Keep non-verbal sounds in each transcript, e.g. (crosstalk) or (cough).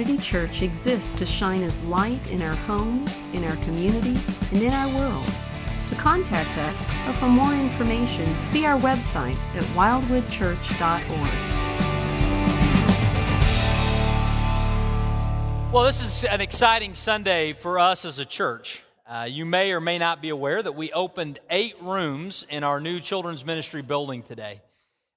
Community Church exists to shine as light in our homes, in our community, and in our world. To contact us or for more information, see our website at wildwoodchurch.org. Well, this is an exciting Sunday for us as a church. Uh, you may or may not be aware that we opened eight rooms in our new children's ministry building today.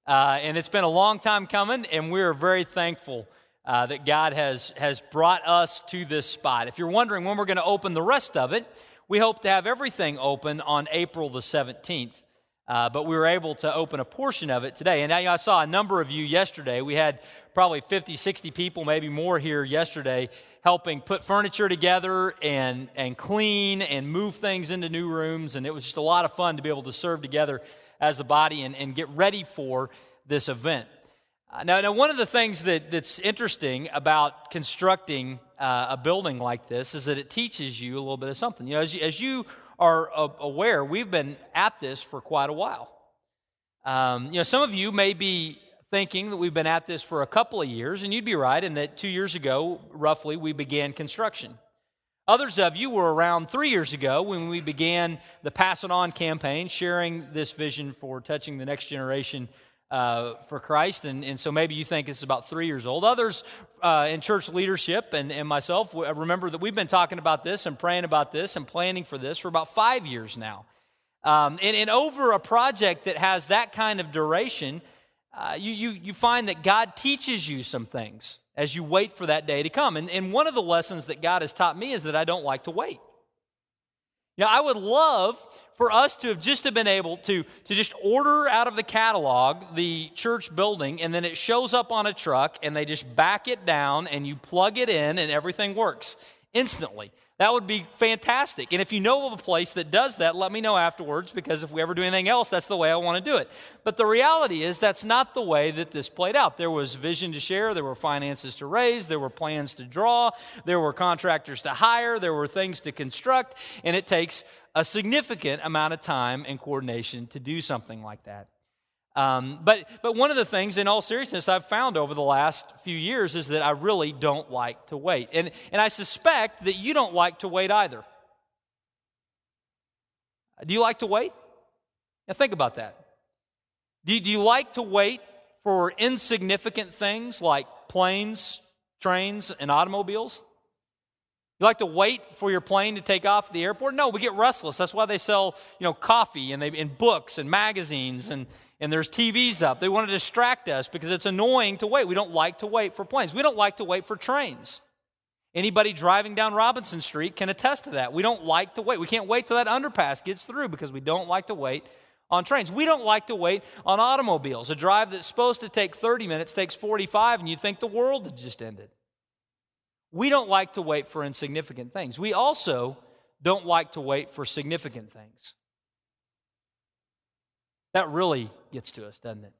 Uh, and it's been a long time coming, and we're very thankful uh, that God has, has brought us to this spot. If you're wondering when we're going to open the rest of it, we hope to have everything open on April the 17th. Uh, but we were able to open a portion of it today. And I, I saw a number of you yesterday. We had probably 50, 60 people, maybe more here yesterday, helping put furniture together and, and clean and move things into new rooms. And it was just a lot of fun to be able to serve together as a body and, and get ready for this event. Uh, now, now, one of the things that, that's interesting about constructing uh, a building like this is that it teaches you a little bit of something. You know, as you, as you are aware, we've been at this for quite a while. Um, you know, some of you may be thinking that we've been at this for a couple of years, and you'd be right in that two years ago, roughly, we began construction. Others of you were around three years ago when we began the Pass It On campaign, sharing this vision for touching the next generation uh, for Christ. And, and so maybe you think it's about three years old. Others uh, in church leadership and, and myself remember that we've been talking about this and praying about this and planning for this for about five years now. Um, and, and, over a project that has that kind of duration, uh, you, you, you find that God teaches you some things as you wait for that day to come. And, and one of the lessons that God has taught me is that I don't like to wait. You I would love for us to have just have been able to, to just order out of the catalog the church building and then it shows up on a truck and they just back it down and you plug it in and everything works instantly. That would be fantastic. And if you know of a place that does that, let me know afterwards because if we ever do anything else, that's the way I want to do it. But the reality is that's not the way that this played out. There was vision to share, there were finances to raise, there were plans to draw, there were contractors to hire, there were things to construct, and it takes a significant amount of time and coordination to do something like that. Um, but, but one of the things, in all seriousness, I've found over the last few years is that I really don't like to wait. And, and I suspect that you don't like to wait either. Do you like to wait? Now, think about that. Do, do you like to wait for insignificant things like planes, trains, and automobiles? You like to wait for your plane to take off the airport? No, we get restless. That's why they sell, you know, coffee and, they, and books and magazines and, and there's TVs up. They want to distract us because it's annoying to wait. We don't like to wait for planes. We don't like to wait for trains. Anybody driving down Robinson Street can attest to that. We don't like to wait. We can't wait till that underpass gets through because we don't like to wait on trains. We don't like to wait on automobiles. A drive that's supposed to take 30 minutes takes 45 and you think the world had just ended. We don't like to wait for insignificant things. We also don't like to wait for significant things. That really gets to us, doesn't it?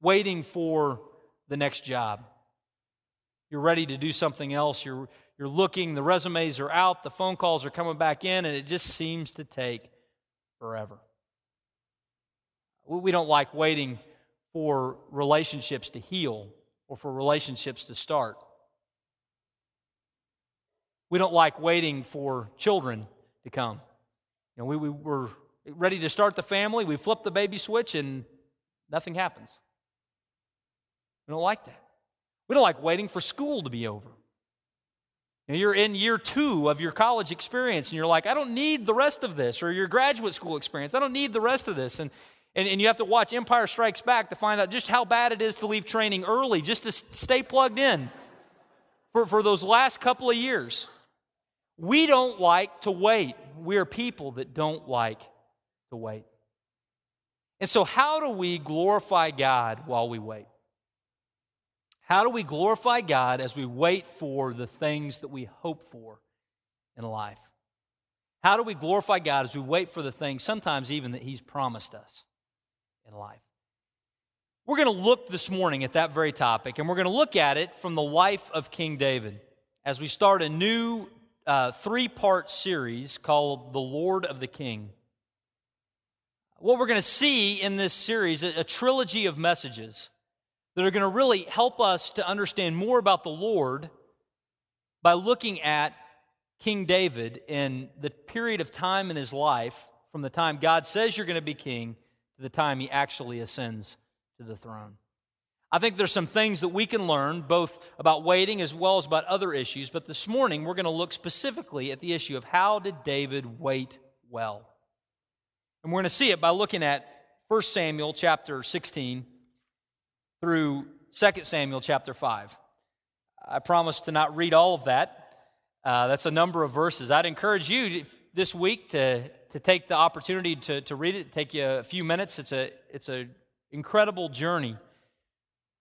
Waiting for the next job. You're ready to do something else. You're, you're looking, the resumes are out, the phone calls are coming back in, and it just seems to take forever. We don't like waiting for relationships to heal or for relationships to start. We don't like waiting for children to come. You know, we, we, we're ready to start the family, we flip the baby switch and nothing happens. We don't like that. We don't like waiting for school to be over. Know, you're in year two of your college experience and you're like, I don't need the rest of this, or your graduate school experience. I don't need the rest of this. And, and, and you have to watch Empire Strikes Back to find out just how bad it is to leave training early, just to stay plugged in for, for those last couple of years. We don't like to wait. We are people that don't like to wait. And so, how do we glorify God while we wait? How do we glorify God as we wait for the things that we hope for in life? How do we glorify God as we wait for the things, sometimes even that He's promised us in life? We're going to look this morning at that very topic, and we're going to look at it from the life of King David as we start a new uh, three part series called The Lord of the King what we're going to see in this series a, a trilogy of messages that are going to really help us to understand more about the Lord by looking at King David in the period of time in his life from the time God says you're going to be king to the time he actually ascends to the throne. I think there's some things that we can learn, both about waiting as well as about other issues, but this morning we're going to look specifically at the issue of how did David wait well? And we're going to see it by looking at 1 Samuel chapter 16 through 2 Samuel chapter 5. I promise to not read all of that. Uh, that's a number of verses. I'd encourage you this week to, to take the opportunity to, to read it. Take you a few minutes. It's a it's an incredible journey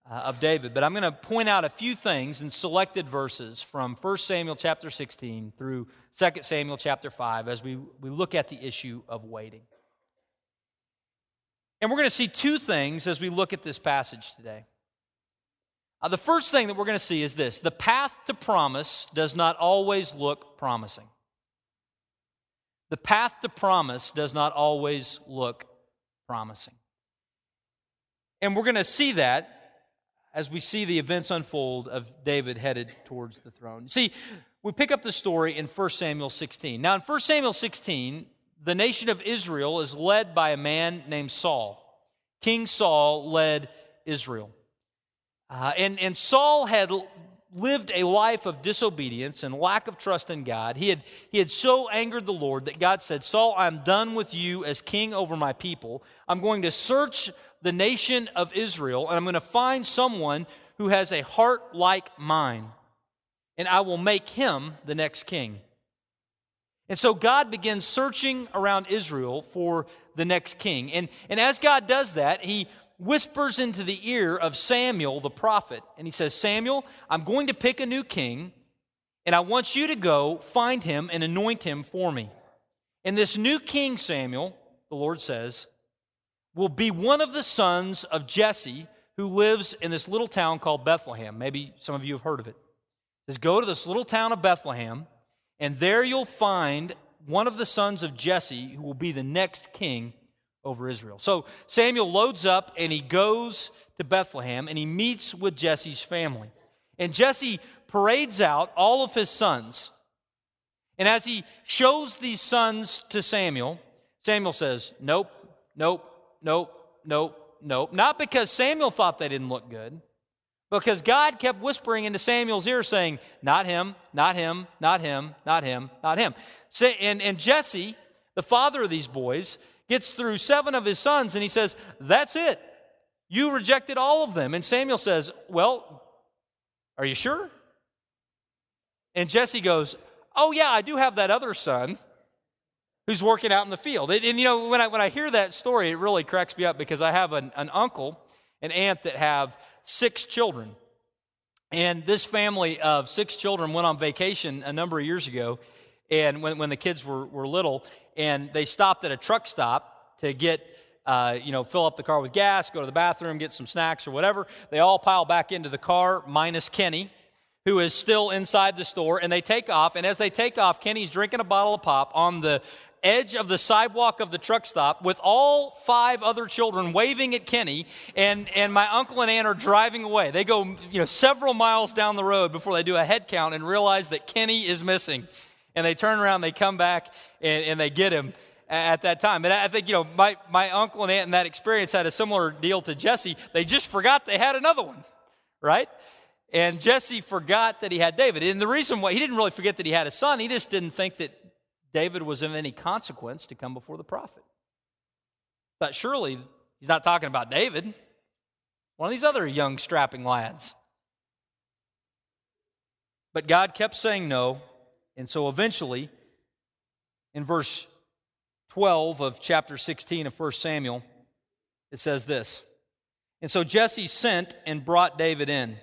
uh, of David. But I'm going to point out a few things in selected verses from 1 Samuel chapter 16 through 2 Samuel chapter 5 as we, we look at the issue of waiting. And we're going to see two things as we look at this passage today. Uh, the first thing that we're going to see is this the path to promise does not always look promising. The path to promise does not always look promising. And we're going to see that as we see the events unfold of David headed towards the throne. See, we pick up the story in 1 Samuel 16. Now, in 1 Samuel 16, the nation of Israel is led by a man named Saul. King Saul led Israel. Uh, and, and Saul had lived a life of disobedience and lack of trust in God. He had, he had so angered the Lord that God said, Saul, I'm done with you as king over my people. I'm going to search the nation of Israel, and I'm going to find someone who has a heart like mine, and I will make him the next king. And so God begins searching around Israel for the next king. And, and as God does that, he whispers into the ear of Samuel the prophet, and he says, Samuel, I'm going to pick a new king, and I want you to go find him and anoint him for me. And this new king, Samuel, the Lord says, will be one of the sons of Jesse who lives in this little town called Bethlehem. Maybe some of you have heard of it. says, Go to this little town of Bethlehem, and there you'll find one of the sons of Jesse who will be the next king over Israel. So Samuel loads up and he goes to Bethlehem and he meets with Jesse's family. And Jesse parades out all of his sons. And as he shows these sons to Samuel, Samuel says, Nope, nope, nope, nope, nope. Not because Samuel thought they didn't look good, because God kept whispering into Samuel's ear saying, Not him, not him, not him, not him, not him. And, and Jesse, the father of these boys, gets through seven of his sons and he says, That's it. You rejected all of them. And Samuel says, Well, are you sure? And Jesse goes, Oh, yeah, I do have that other son who's working out in the field. And, and, you know, when I, when I hear that story, it really cracks me up because I have an, an uncle, an aunt that have six children. And this family of six children went on vacation a number of years ago, and when, when the kids were, were little, and they stopped at a truck stop to get, uh, you know, fill up the car with gas, go to the bathroom, get some snacks or whatever. They all pile back into the car, minus Kenny, who is still inside the store, and they take off. And as they take off, Kenny's drinking a bottle of pop on the edge of the sidewalk of the truck stop with all five other children waving at Kenny, and, and my uncle and aunt are driving away. They go you know, several miles down the road before they do a head count and realize that Kenny is missing. And they turn around, they come back, and, and they get him at that time. And I think, you know, my, my uncle and aunt in that experience had a similar deal to Jesse. They just forgot they had another one, right? And Jesse forgot that he had David. And the reason why he didn't really forget that he had a son, he just didn't think that David was of any consequence to come before the prophet. But surely he's not talking about David, one of these other young, strapping lads. But God kept saying no, and so eventually, in verse 12 of chapter 16 of 1 Samuel, it says this And so Jesse sent and brought David in.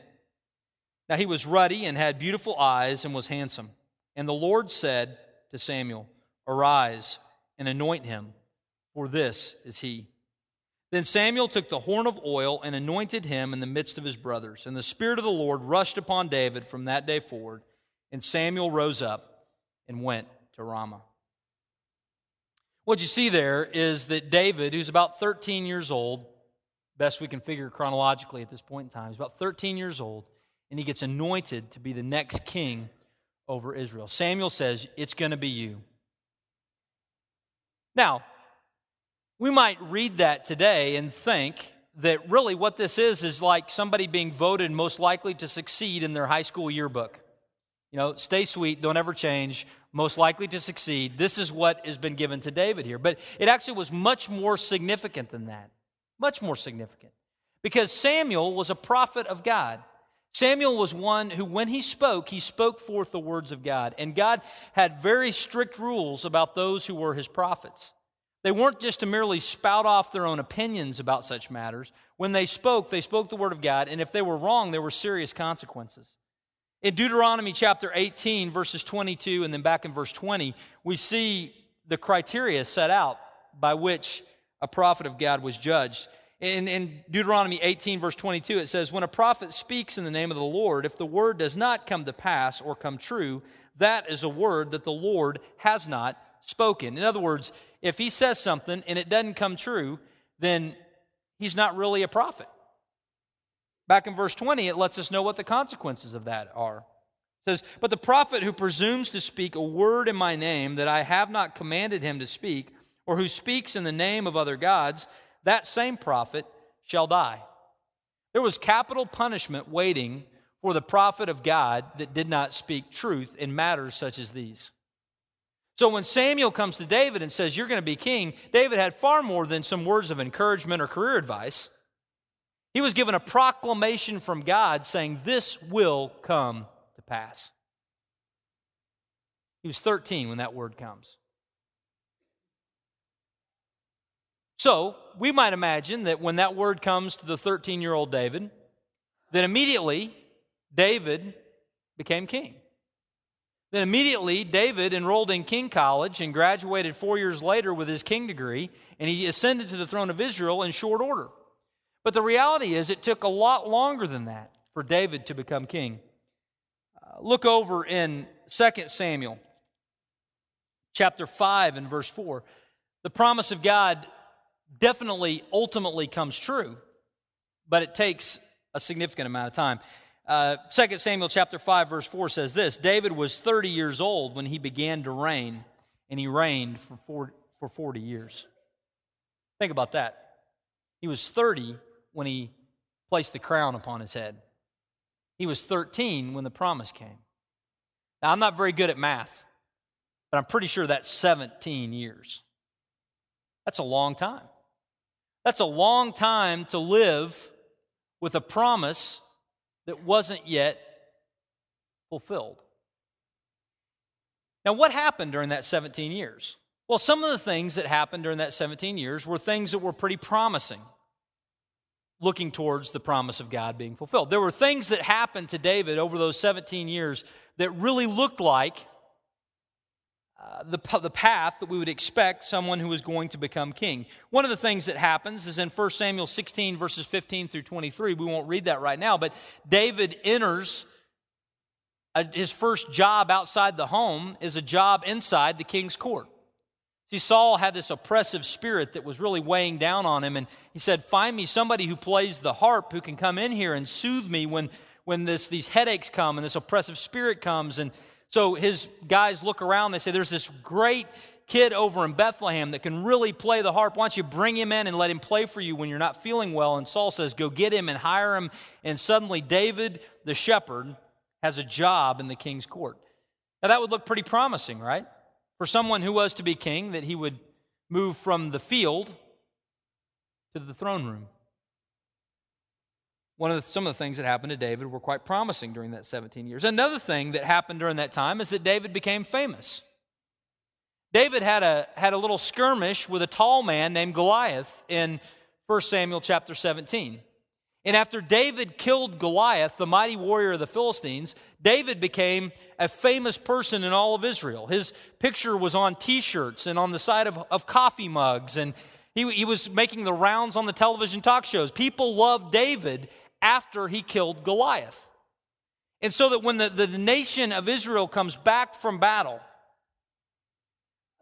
Now he was ruddy and had beautiful eyes and was handsome. And the Lord said, to Samuel, Arise and anoint him, for this is he. Then Samuel took the horn of oil and anointed him in the midst of his brothers. And the Spirit of the Lord rushed upon David from that day forward. And Samuel rose up and went to Ramah. What you see there is that David, who's about 13 years old, best we can figure chronologically at this point in time. He's about 13 years old, and he gets anointed to be the next king over Israel. Samuel says, It's going to be you. Now, we might read that today and think that really what this is is like somebody being voted most likely to succeed in their high school yearbook. You know, stay sweet, don't ever change, most likely to succeed. This is what has been given to David here. But it actually was much more significant than that. Much more significant. Because Samuel was a prophet of God. Samuel was one who, when he spoke, he spoke forth the words of God. And God had very strict rules about those who were his prophets. They weren't just to merely spout off their own opinions about such matters. When they spoke, they spoke the word of God, and if they were wrong, there were serious consequences. In Deuteronomy chapter 18, verses 22, and then back in verse 20, we see the criteria set out by which a prophet of God was judged. In, in, Deuteronomy 18, verse 22, it says, When a prophet speaks in the name of the Lord, if the word does not come to pass or come true, that is a word that the Lord has not spoken. In other words, if he says something and it doesn't come true, then he's not really a prophet. Back in verse 20, it lets us know what the consequences of that are. It says, But the prophet who presumes to speak a word in my name that I have not commanded him to speak, or who speaks in the name of other gods, that same prophet shall die. There was capital punishment waiting for the prophet of God that did not speak truth in matters such as these. So when Samuel comes to David and says, You're going to be king, David had far more than some words of encouragement or career advice. He was given a proclamation from God saying, This will come to pass. He was 13 when that word comes. So we might imagine that when that word comes to the 13 year old David, then immediately David became king. Then immediately David enrolled in King College and graduated four years later with his king degree, and he ascended to the throne of Israel in short order. But the reality is, it took a lot longer than that for David to become king. Uh, look over in 2 Samuel chapter 5 and verse 4. The promise of God definitely ultimately comes true, but it takes a significant amount of time. Uh, 2 Samuel chapter 5 verse 4 says this, David was 30 years old when he began to reign, and he reigned for 40, for 40 years. Think about that. He was 30 when he placed the crown upon his head. He was 13 when the promise came. Now, I'm not very good at math, but I'm pretty sure that's 17 years. That's a long time. That's a long time to live with a promise that wasn't yet fulfilled. Now, what happened during that 17 years? Well, some of the things that happened during that 17 years were things that were pretty promising, looking towards the promise of God being fulfilled. There were things that happened to David over those 17 years that really looked like uh, the, the path that we would expect someone who is going to become king. One of the things that happens is in 1 Samuel 16, verses 15 through 23. We won't read that right now, but David enters a, his first job outside the home is a job inside the king's court. See, Saul had this oppressive spirit that was really weighing down on him, and he said, Find me somebody who plays the harp who can come in here and soothe me when, when this, these headaches come and this oppressive spirit comes. And so his guys look around, they say, There's this great kid over in Bethlehem that can really play the harp. Why don't you bring him in and let him play for you when you're not feeling well? And Saul says, Go get him and hire him. And suddenly, David, the shepherd, has a job in the king's court. Now, that would look pretty promising, right? For someone who was to be king, that he would move from the field to the throne room one of the, some of the things that happened to David were quite promising during that 17 years. Another thing that happened during that time is that David became famous. David had a, had a little skirmish with a tall man named Goliath in 1 Samuel chapter 17. And after David killed Goliath, the mighty warrior of the Philistines, David became a famous person in all of Israel. His picture was on t shirts and on the side of, of coffee mugs, and he, he was making the rounds on the television talk shows. People loved David after he killed Goliath. And so that when the, the nation of Israel comes back from battle,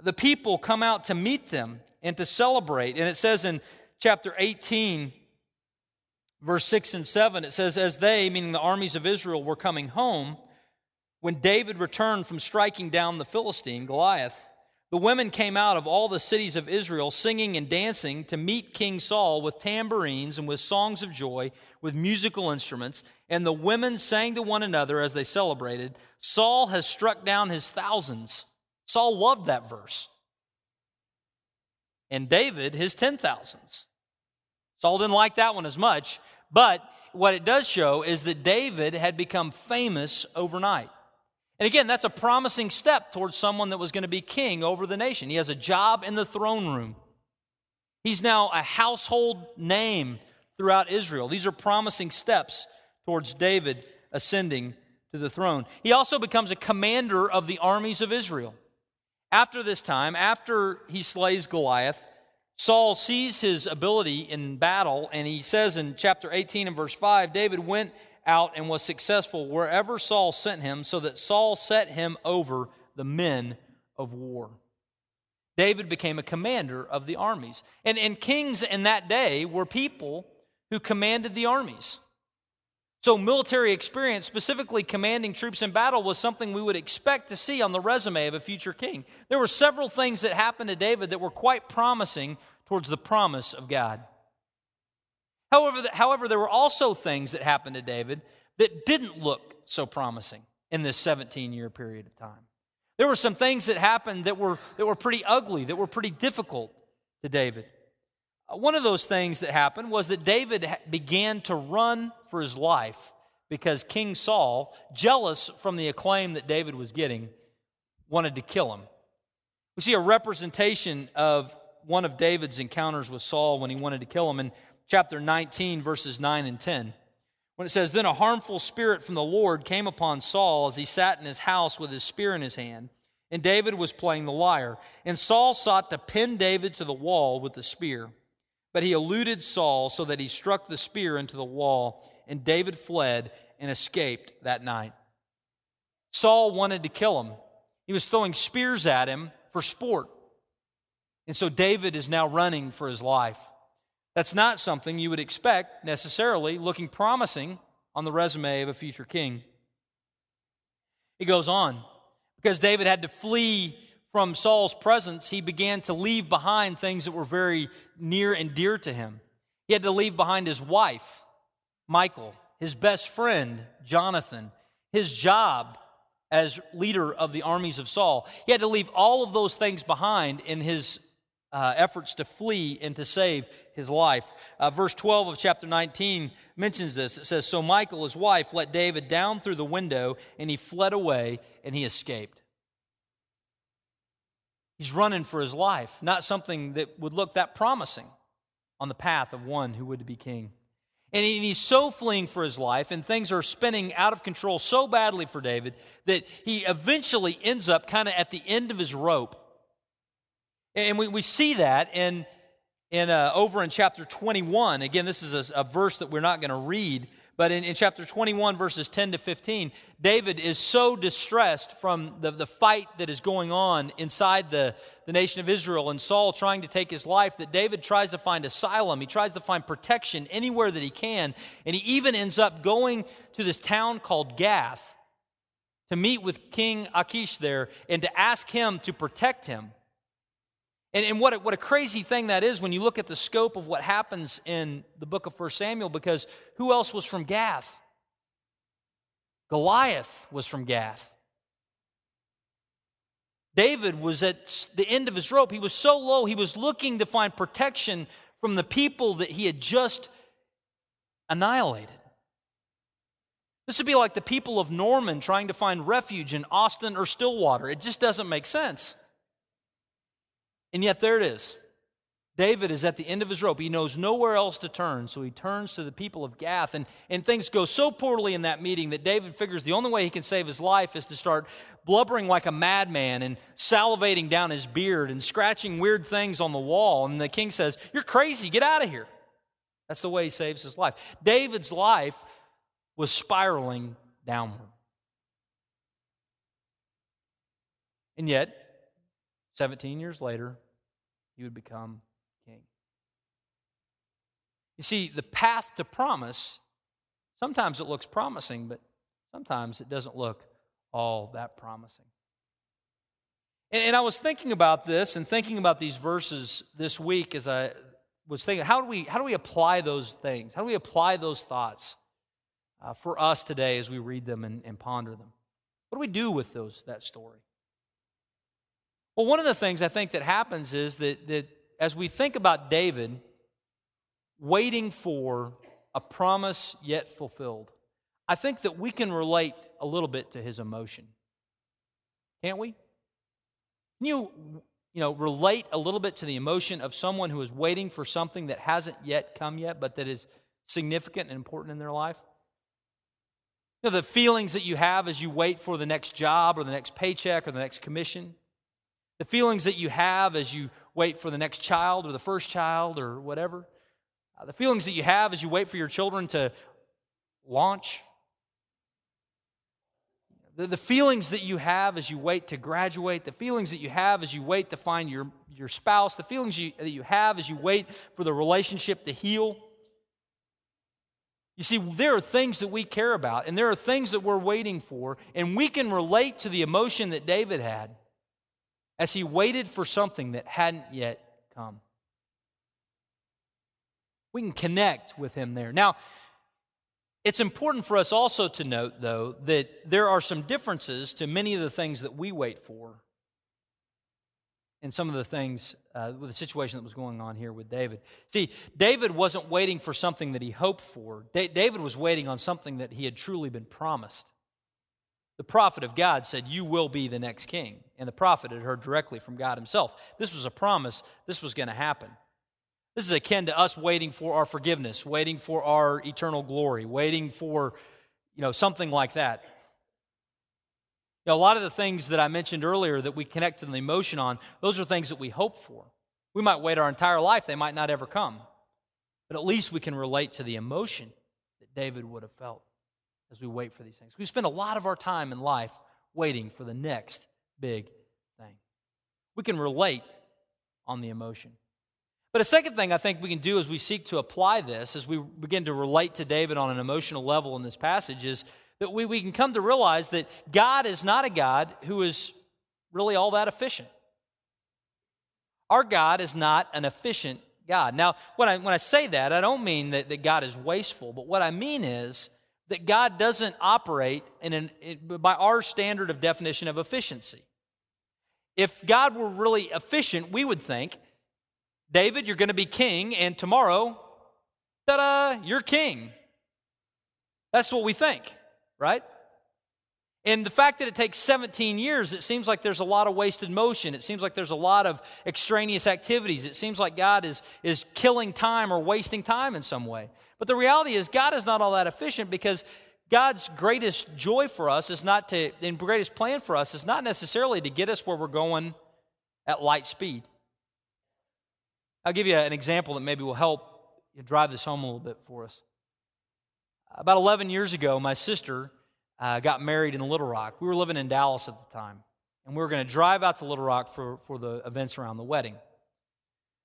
the people come out to meet them and to celebrate. And it says in chapter 18 Verse 6 and 7, it says, As they, meaning the armies of Israel, were coming home, when David returned from striking down the Philistine, Goliath, the women came out of all the cities of Israel singing and dancing to meet King Saul with tambourines and with songs of joy, with musical instruments. And the women sang to one another as they celebrated, Saul has struck down his thousands. Saul loved that verse. And David, his ten thousands. Saul didn't like that one as much, but what it does show is that David had become famous overnight. And again, that's a promising step towards someone that was going to be king over the nation. He has a job in the throne room. He's now a household name throughout Israel. These are promising steps towards David ascending to the throne. He also becomes a commander of the armies of Israel. After this time, after he slays Goliath, Saul sees his ability in battle, and he says in chapter 18 and verse 5 David went out and was successful wherever Saul sent him, so that Saul set him over the men of war. David became a commander of the armies. And, and kings in that day were people who commanded the armies. So, military experience, specifically commanding troops in battle, was something we would expect to see on the resume of a future king. There were several things that happened to David that were quite promising towards the promise of God. However, however, there were also things that happened to David that didn't look so promising in this 17 year period of time. There were some things that happened that were, that were pretty ugly, that were pretty difficult to David. Uh, one of those things that happened was that David began to run for his life because King Saul, jealous from the acclaim that David was getting, wanted to kill him. We see a representation of one of David's encounters with Saul when he wanted to kill him. And chapter 19, verses 9 and 10. When it says, Then a harmful spirit from the Lord came upon Saul as he sat in his house with his spear in his hand, and David was playing the lyre. And Saul sought to pin David to the wall with the spear. But he eluded Saul so that he struck the spear into the wall, and David fled and escaped that night. Saul wanted to kill him. He was throwing spears at him for sport. And so David is now running for his life. That's not something you would expect necessarily looking promising on the resume of a future king. He goes on. Because David had to flee from Saul's presence, he began to leave behind things that were very near and dear to him. He had to leave behind his wife, Michal, his best friend, Jonathan, his job as leader of the armies of Saul. He had to leave all of those things behind in his uh, efforts to flee and to save his life. Uh, verse 12 of chapter 19 mentions this. It says, So Michal, his wife, let David down through the window, and he fled away and he escaped. He's running for his life, not something that would look that promising on the path of one who would be king. And he's so fleeing for his life, and things are spinning out of control so badly for David that he eventually ends up kind of at the end of his rope and we, we see that in, in, uh, over in chapter 21. Again, this is a, a verse that we're not going to read, but in, in, chapter 21, verses 10 to 15, David is so distressed from the, the fight that is going on inside the, the nation of Israel and Saul trying to take his life that David tries to find asylum. He tries to find protection anywhere that he can. And he even ends up going to this town called Gath to meet with King Achish there and to ask him to protect him. And, and what, a, what a crazy thing that is when you look at the scope of what happens in the book of 1 Samuel, because who else was from Gath? Goliath was from Gath. David was at the end of his rope. He was so low, he was looking to find protection from the people that he had just annihilated. This would be like the people of Norman trying to find refuge in Austin or Stillwater. It just doesn't make sense. And yet, there it is. David is at the end of his rope. He knows nowhere else to turn, so he turns to the people of Gath. And, and things go so poorly in that meeting that David figures the only way he can save his life is to start blubbering like a madman and salivating down his beard and scratching weird things on the wall. And the king says, You're crazy, get out of here. That's the way he saves his life. David's life was spiraling downward. And yet, 17 years later, he would become king. You see, the path to promise, sometimes it looks promising, but sometimes it doesn't look all that promising. And, and I was thinking about this and thinking about these verses this week as I was thinking, how do we, how do we apply those things? How do we apply those thoughts uh, for us today as we read them and, and ponder them? What do we do with those, that story? Well, one of the things I think that happens is that, that as we think about David waiting for a promise yet fulfilled, I think that we can relate a little bit to his emotion. Can't we? Can you, you know, relate a little bit to the emotion of someone who is waiting for something that hasn't yet come yet, but that is significant and important in their life? You know, the feelings that you have as you wait for the next job or the next paycheck or the next commission. The feelings that you have as you wait for the next child or the first child or whatever. Uh, the feelings that you have as you wait for your children to launch the, the feelings that you have as you wait to graduate, the feelings that you have as you wait to find your, your spouse, the feelings you, that you have as you wait for the relationship to heal. You see, there are things that we care about, and there are things that we're waiting for, and we can relate to the emotion that David had as he waited for something that hadn't yet come. We can connect with him there. Now, it's important for us also to note, though, that there are some differences to many of the things that we wait for and some of the things uh, with the situation that was going on here with David. See, David wasn't waiting for something that he hoped for, da- David was waiting on something that he had truly been promised. The prophet of God said, You will be the next king. And the prophet had heard directly from God himself. This was a promise, this was going to happen. This is akin to us waiting for our forgiveness, waiting for our eternal glory, waiting for, you know, something like that. You know, a lot of the things that I mentioned earlier that we connect to the emotion on, those are things that we hope for. We might wait our entire life, they might not ever come. But at least we can relate to the emotion that David would have felt as we wait for these things. We spend a lot of our time in life waiting for the next big thing. We can relate on the emotion. But a second thing I think we can do as we seek to apply this, as we begin to relate to David on an emotional level in this passage, is that we, we can come to realize that God is not a God who is really all that efficient. Our God is not an efficient God. Now, when I, when I say that, I don't mean that, that God is wasteful, but what I mean is that God doesn't operate in an, by our standard of definition of efficiency. If God were really efficient, we would think David, you're going to be king, and tomorrow, ta da, you're king. That's what we think, right? And the fact that it takes 17 years, it seems like there's a lot of wasted motion. It seems like there's a lot of extraneous activities. It seems like God is, is killing time or wasting time in some way. But the reality is, God is not all that efficient because God's greatest joy for us is not to, and greatest plan for us is not necessarily to get us where we're going at light speed. I'll give you an example that maybe will help drive this home a little bit for us. About 11 years ago, my sister uh, got married in Little Rock. We were living in Dallas at the time, and we were going to drive out to Little Rock for, for the events around the wedding.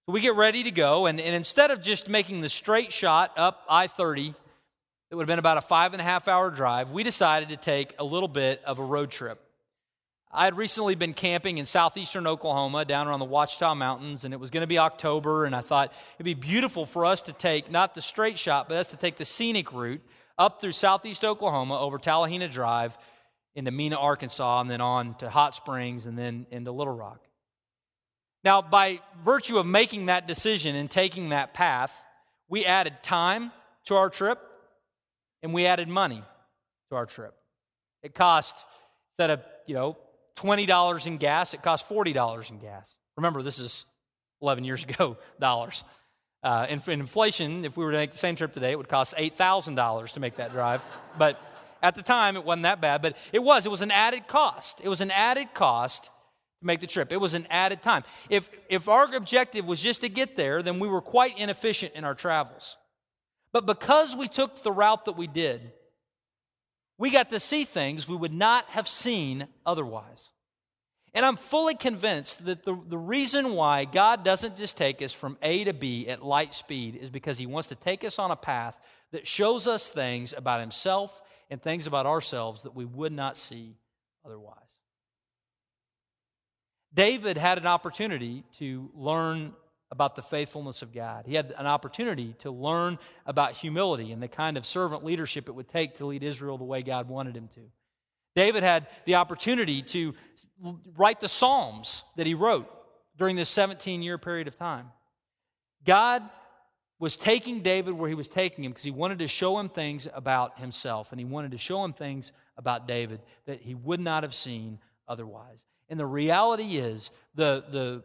We get ready to go, and, and instead of just making the straight shot up I 30, it would have been about a five and a half hour drive, we decided to take a little bit of a road trip. I had recently been camping in southeastern Oklahoma down around the Ouachita Mountains, and it was going to be October, and I thought it'd be beautiful for us to take not the straight shot, but that's to take the scenic route up through southeast Oklahoma over Talihina Drive into Mena, Arkansas, and then on to Hot Springs and then into Little Rock. Now, by virtue of making that decision and taking that path, we added time to our trip and we added money to our trip. It cost, instead of, you know, $20 in gas, it cost $40 in gas. Remember, this is 11 years ago, (laughs) dollars. Uh, in, in inflation, if we were to make the same trip today, it would cost $8,000 to make that drive. But at the time, it wasn't that bad. But it was. It was an added cost. It was an added cost to make the trip. It was an added time. If, if our objective was just to get there, then we were quite inefficient in our travels. But because we took the route that we did, we got to see things we would not have seen otherwise. And I'm fully convinced that the, the reason why God doesn't just take us from A to B at light speed is because He wants to take us on a path that shows us things about Himself and things about ourselves that we would not see otherwise. David had an opportunity to learn about the faithfulness of God. He had an opportunity to learn about humility and the kind of servant leadership it would take to lead Israel the way God wanted him to. David had the opportunity to write the Psalms that he wrote during this 17 year period of time. God was taking David where he was taking him because he wanted to show him things about himself and he wanted to show him things about David that he would not have seen otherwise. And the reality is, the, the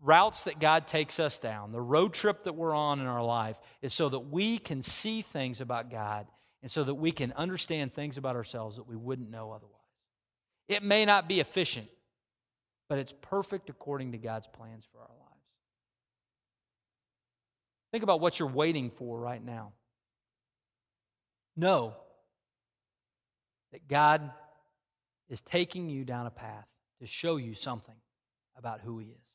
routes that God takes us down, the road trip that we're on in our life, is so that we can see things about God and so that we can understand things about ourselves that we wouldn't know otherwise. It may not be efficient, but it's perfect according to God's plans for our lives. Think about what you're waiting for right now. Know that God is taking you down a path to show you something about who He is.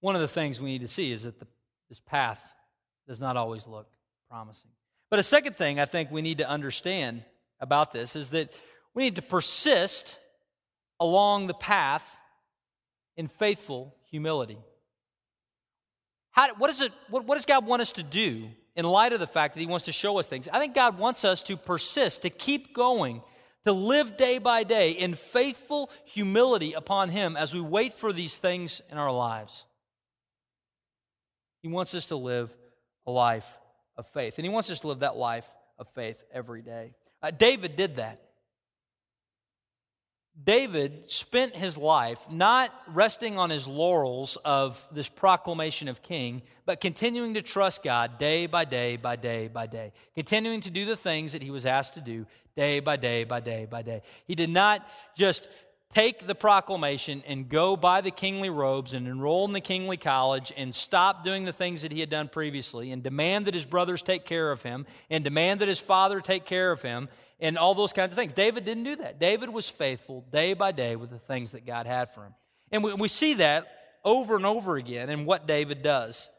One of the things we need to see is that the, this path does not always look promising. But a second thing I think we need to understand about this is that we need to persist along the path in faithful humility. How, what, is it, what, what does God want us to do in light of the fact that He wants to show us things? I think God wants us to persist, to keep going, to live day by day in faithful humility upon Him as we wait for these things in our lives. He wants us to live a life of faith. And he wants us to live that life of faith every day. Uh, David did that. David spent his life not resting on his laurels of this proclamation of king, but continuing to trust God day by day by day by day, continuing to do the things that he was asked to do day by day by day by day. He did not just take the proclamation and go buy the kingly robes and enroll in the kingly college and stop doing the things that he had done previously and demand that his brothers take care of him and demand that his father take care of him and all those kinds of things. David didn't do that. David was faithful day by day with the things that God had for him. And we, we see that over and over again in what David does.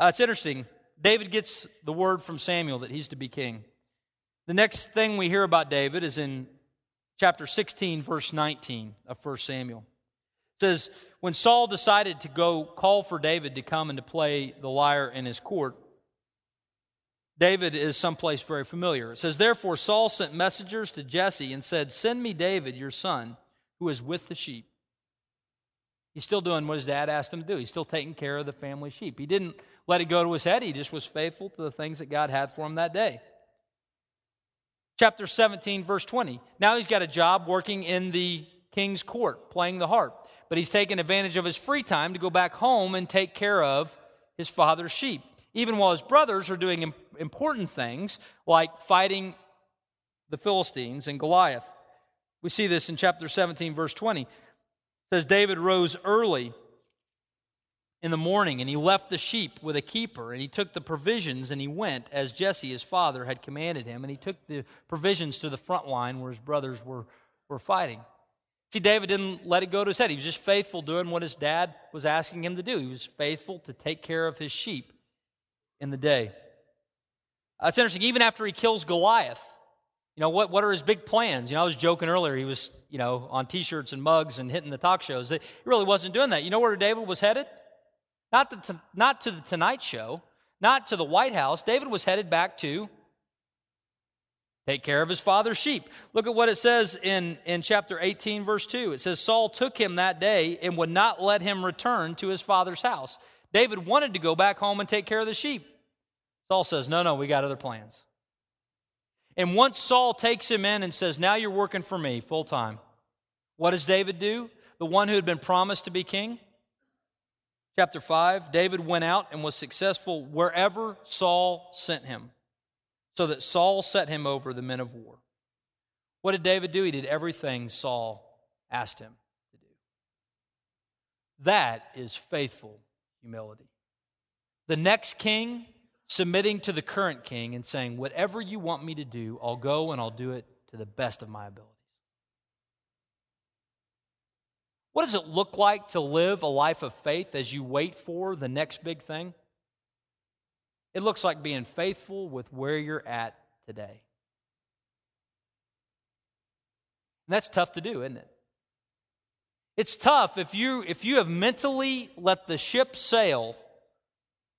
Uh, it's interesting. David gets the word from Samuel that he's to be king. The next thing we hear about David is in chapter 16, verse 19 of 1 Samuel. It says, When Saul decided to go call for David to come and to play the lyre in his court, David is someplace very familiar. It says, Therefore Saul sent messengers to Jesse and said, Send me David, your son, who is with the sheep. He's still doing what his dad asked him to do. He's still taking care of the family sheep. He didn't let it go to his head, he just was faithful to the things that God had for him that day chapter 17, verse 20. Now he's got a job working in the king's court, playing the harp. But he's taking advantage of his free time to go back home and take care of his father's sheep. Even while his brothers are doing important things like fighting the Philistines and Goliath. We see this in chapter 17, verse 20. It says, David rose early in the morning, and he left the sheep with a keeper, and he took the provisions and he went as Jesse, his father, had commanded him, and he took the provisions to the front line where his brothers were, were fighting. See, David didn't let it go to his head. He was just faithful doing what his dad was asking him to do. He was faithful to take care of his sheep in the day. Uh, it's interesting, even after he kills Goliath, you know, what, what are his big plans? You know, I was joking earlier, he was, you know, on t shirts and mugs and hitting the talk shows. He really wasn't doing that. You know where David was headed? Not, the, not to the Tonight Show, not to the White House. David was headed back to take care of his father's sheep. Look at what it says in, in chapter 18, verse 2. It says, Saul took him that day and would not let him return to his father's house. David wanted to go back home and take care of the sheep. Saul says, No, no, we got other plans. And once Saul takes him in and says, Now you're working for me full time, what does David do? The one who had been promised to be king? chapter 5, David went out and was successful wherever Saul sent him, so that Saul set him over the men of war. What did David do? He did everything Saul asked him to do. That is faithful humility. The next king submitting to the current king and saying, Whatever you want me to do, I'll go and I'll do it to the best of my abilities. What does it look like to live a life of faith as you wait for the next big thing? It looks like being faithful with where you're at today. And that's tough to do, isn't it? It's tough if you if you have mentally let the ship sail.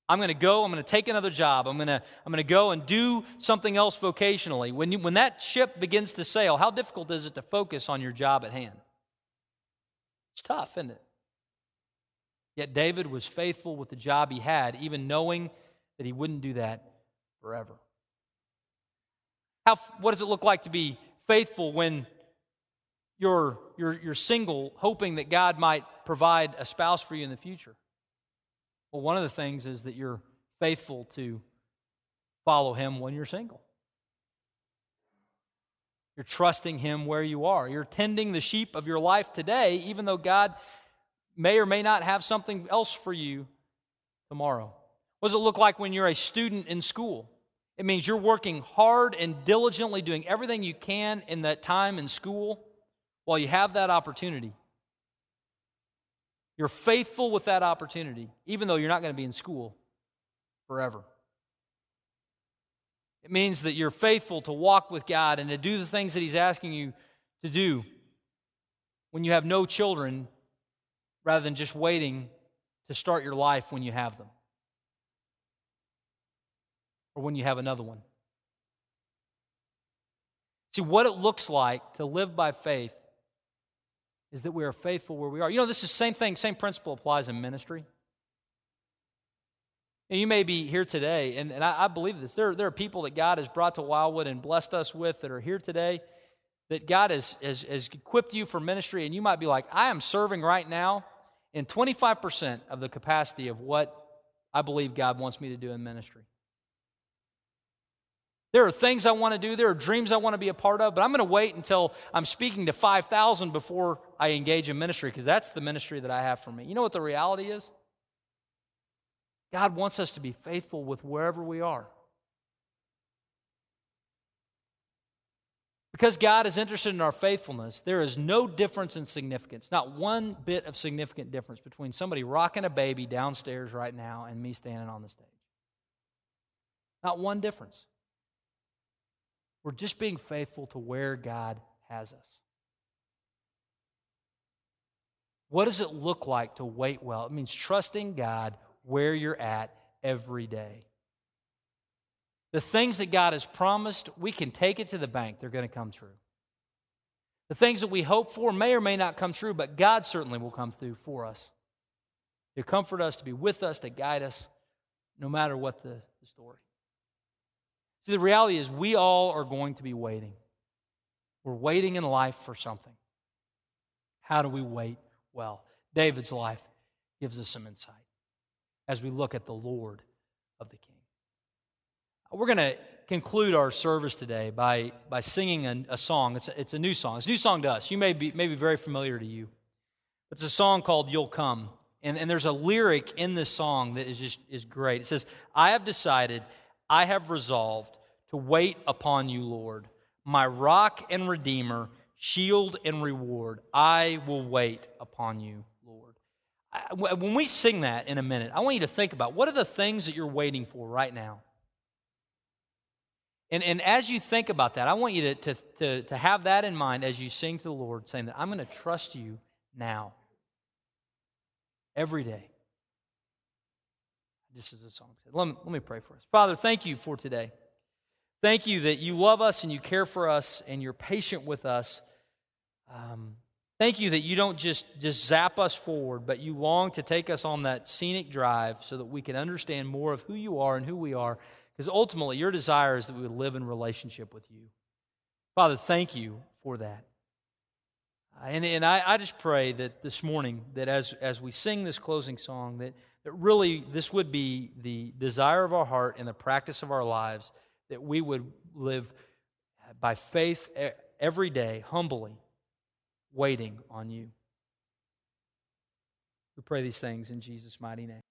I'm going to go, I'm going to take another job. I'm going to I'm going to go and do something else vocationally. When you, when that ship begins to sail, how difficult is it to focus on your job at hand? It's tough, isn't it? Yet David was faithful with the job he had, even knowing that he wouldn't do that forever. How, what does it look like to be faithful when you're, you're, you're single, hoping that God might provide a spouse for you in the future? Well, one of the things is that you're faithful to follow Him when you're single. You're trusting Him where you are. You're tending the sheep of your life today, even though God may or may not have something else for you tomorrow. What does it look like when you're a student in school? It means you're working hard and diligently doing everything you can in that time in school while you have that opportunity. You're faithful with that opportunity, even though you're not going to be in school forever. It means that you're faithful to walk with God and to do the things that He's asking you to do when you have no children rather than just waiting to start your life when you have them or when you have another one. See, what it looks like to live by faith is that we are faithful where we are. You know, this is the same thing, same principle applies in ministry. And you may be here today, and, and I, I believe this. There, there are people that God has brought to Wildwood and blessed us with that are here today that God has, has, has equipped you for ministry, and you might be like, I am serving right now in 25% of the capacity of what I believe God wants me to do in ministry. There are things I want to do, there are dreams I want to be a part of, but I'm going to wait until I'm speaking to 5,000 before I engage in ministry because that's the ministry that I have for me. You know what the reality is? God wants us to be faithful with wherever we are. Because God is interested in our faithfulness, there is no difference in significance, not one bit of significant difference between somebody rocking a baby downstairs right now and me standing on the stage. Not one difference. We're just being faithful to where God has us. What does it look like to wait well? It means trusting God where you're at every day. The things that God has promised, we can take it to the bank. They're going to come true. The things that we hope for may or may not come true, but God certainly will come through for us to comfort us, to be with us, to guide us, no matter what the, the story. See, the reality is we all are going to be waiting. We're waiting in life for something. How do we wait well? David's life gives us some insight as we look at the Lord of the King. We're going to conclude our service today by, by singing a, a song. It's a, it's a new song. It's a new song to us. You may be, may be very familiar to you. It's a song called You'll Come. And, and there's a lyric in this song that is just is great. It says, I have decided I have resolved to wait upon you, Lord, my rock and redeemer, shield and reward. I will wait upon you, Lord. when we sing that in a minute, I want you to think about what are the things that you're waiting for right now? And, and as you think about that, I want you to, to, to, to have that in mind as you sing to the Lord, saying that I'm going to trust you now, every day just as the song said. Let me, let me pray for us. Father, thank you for today. Thank you that you love us and you care for us and you're patient with us. Um, thank you that you don't just, just zap us forward, but you long to take us on that scenic drive so that we can understand more of who you are and who we are. Because ultimately, your desire is that we would live in relationship with you. Father, thank you for that. And, and I, I just pray that this morning, that as, as we sing this closing song, that that really this would be the desire of our heart and the practice of our lives that we would live by faith every day, humbly, waiting on you. We pray these things in Jesus' mighty name.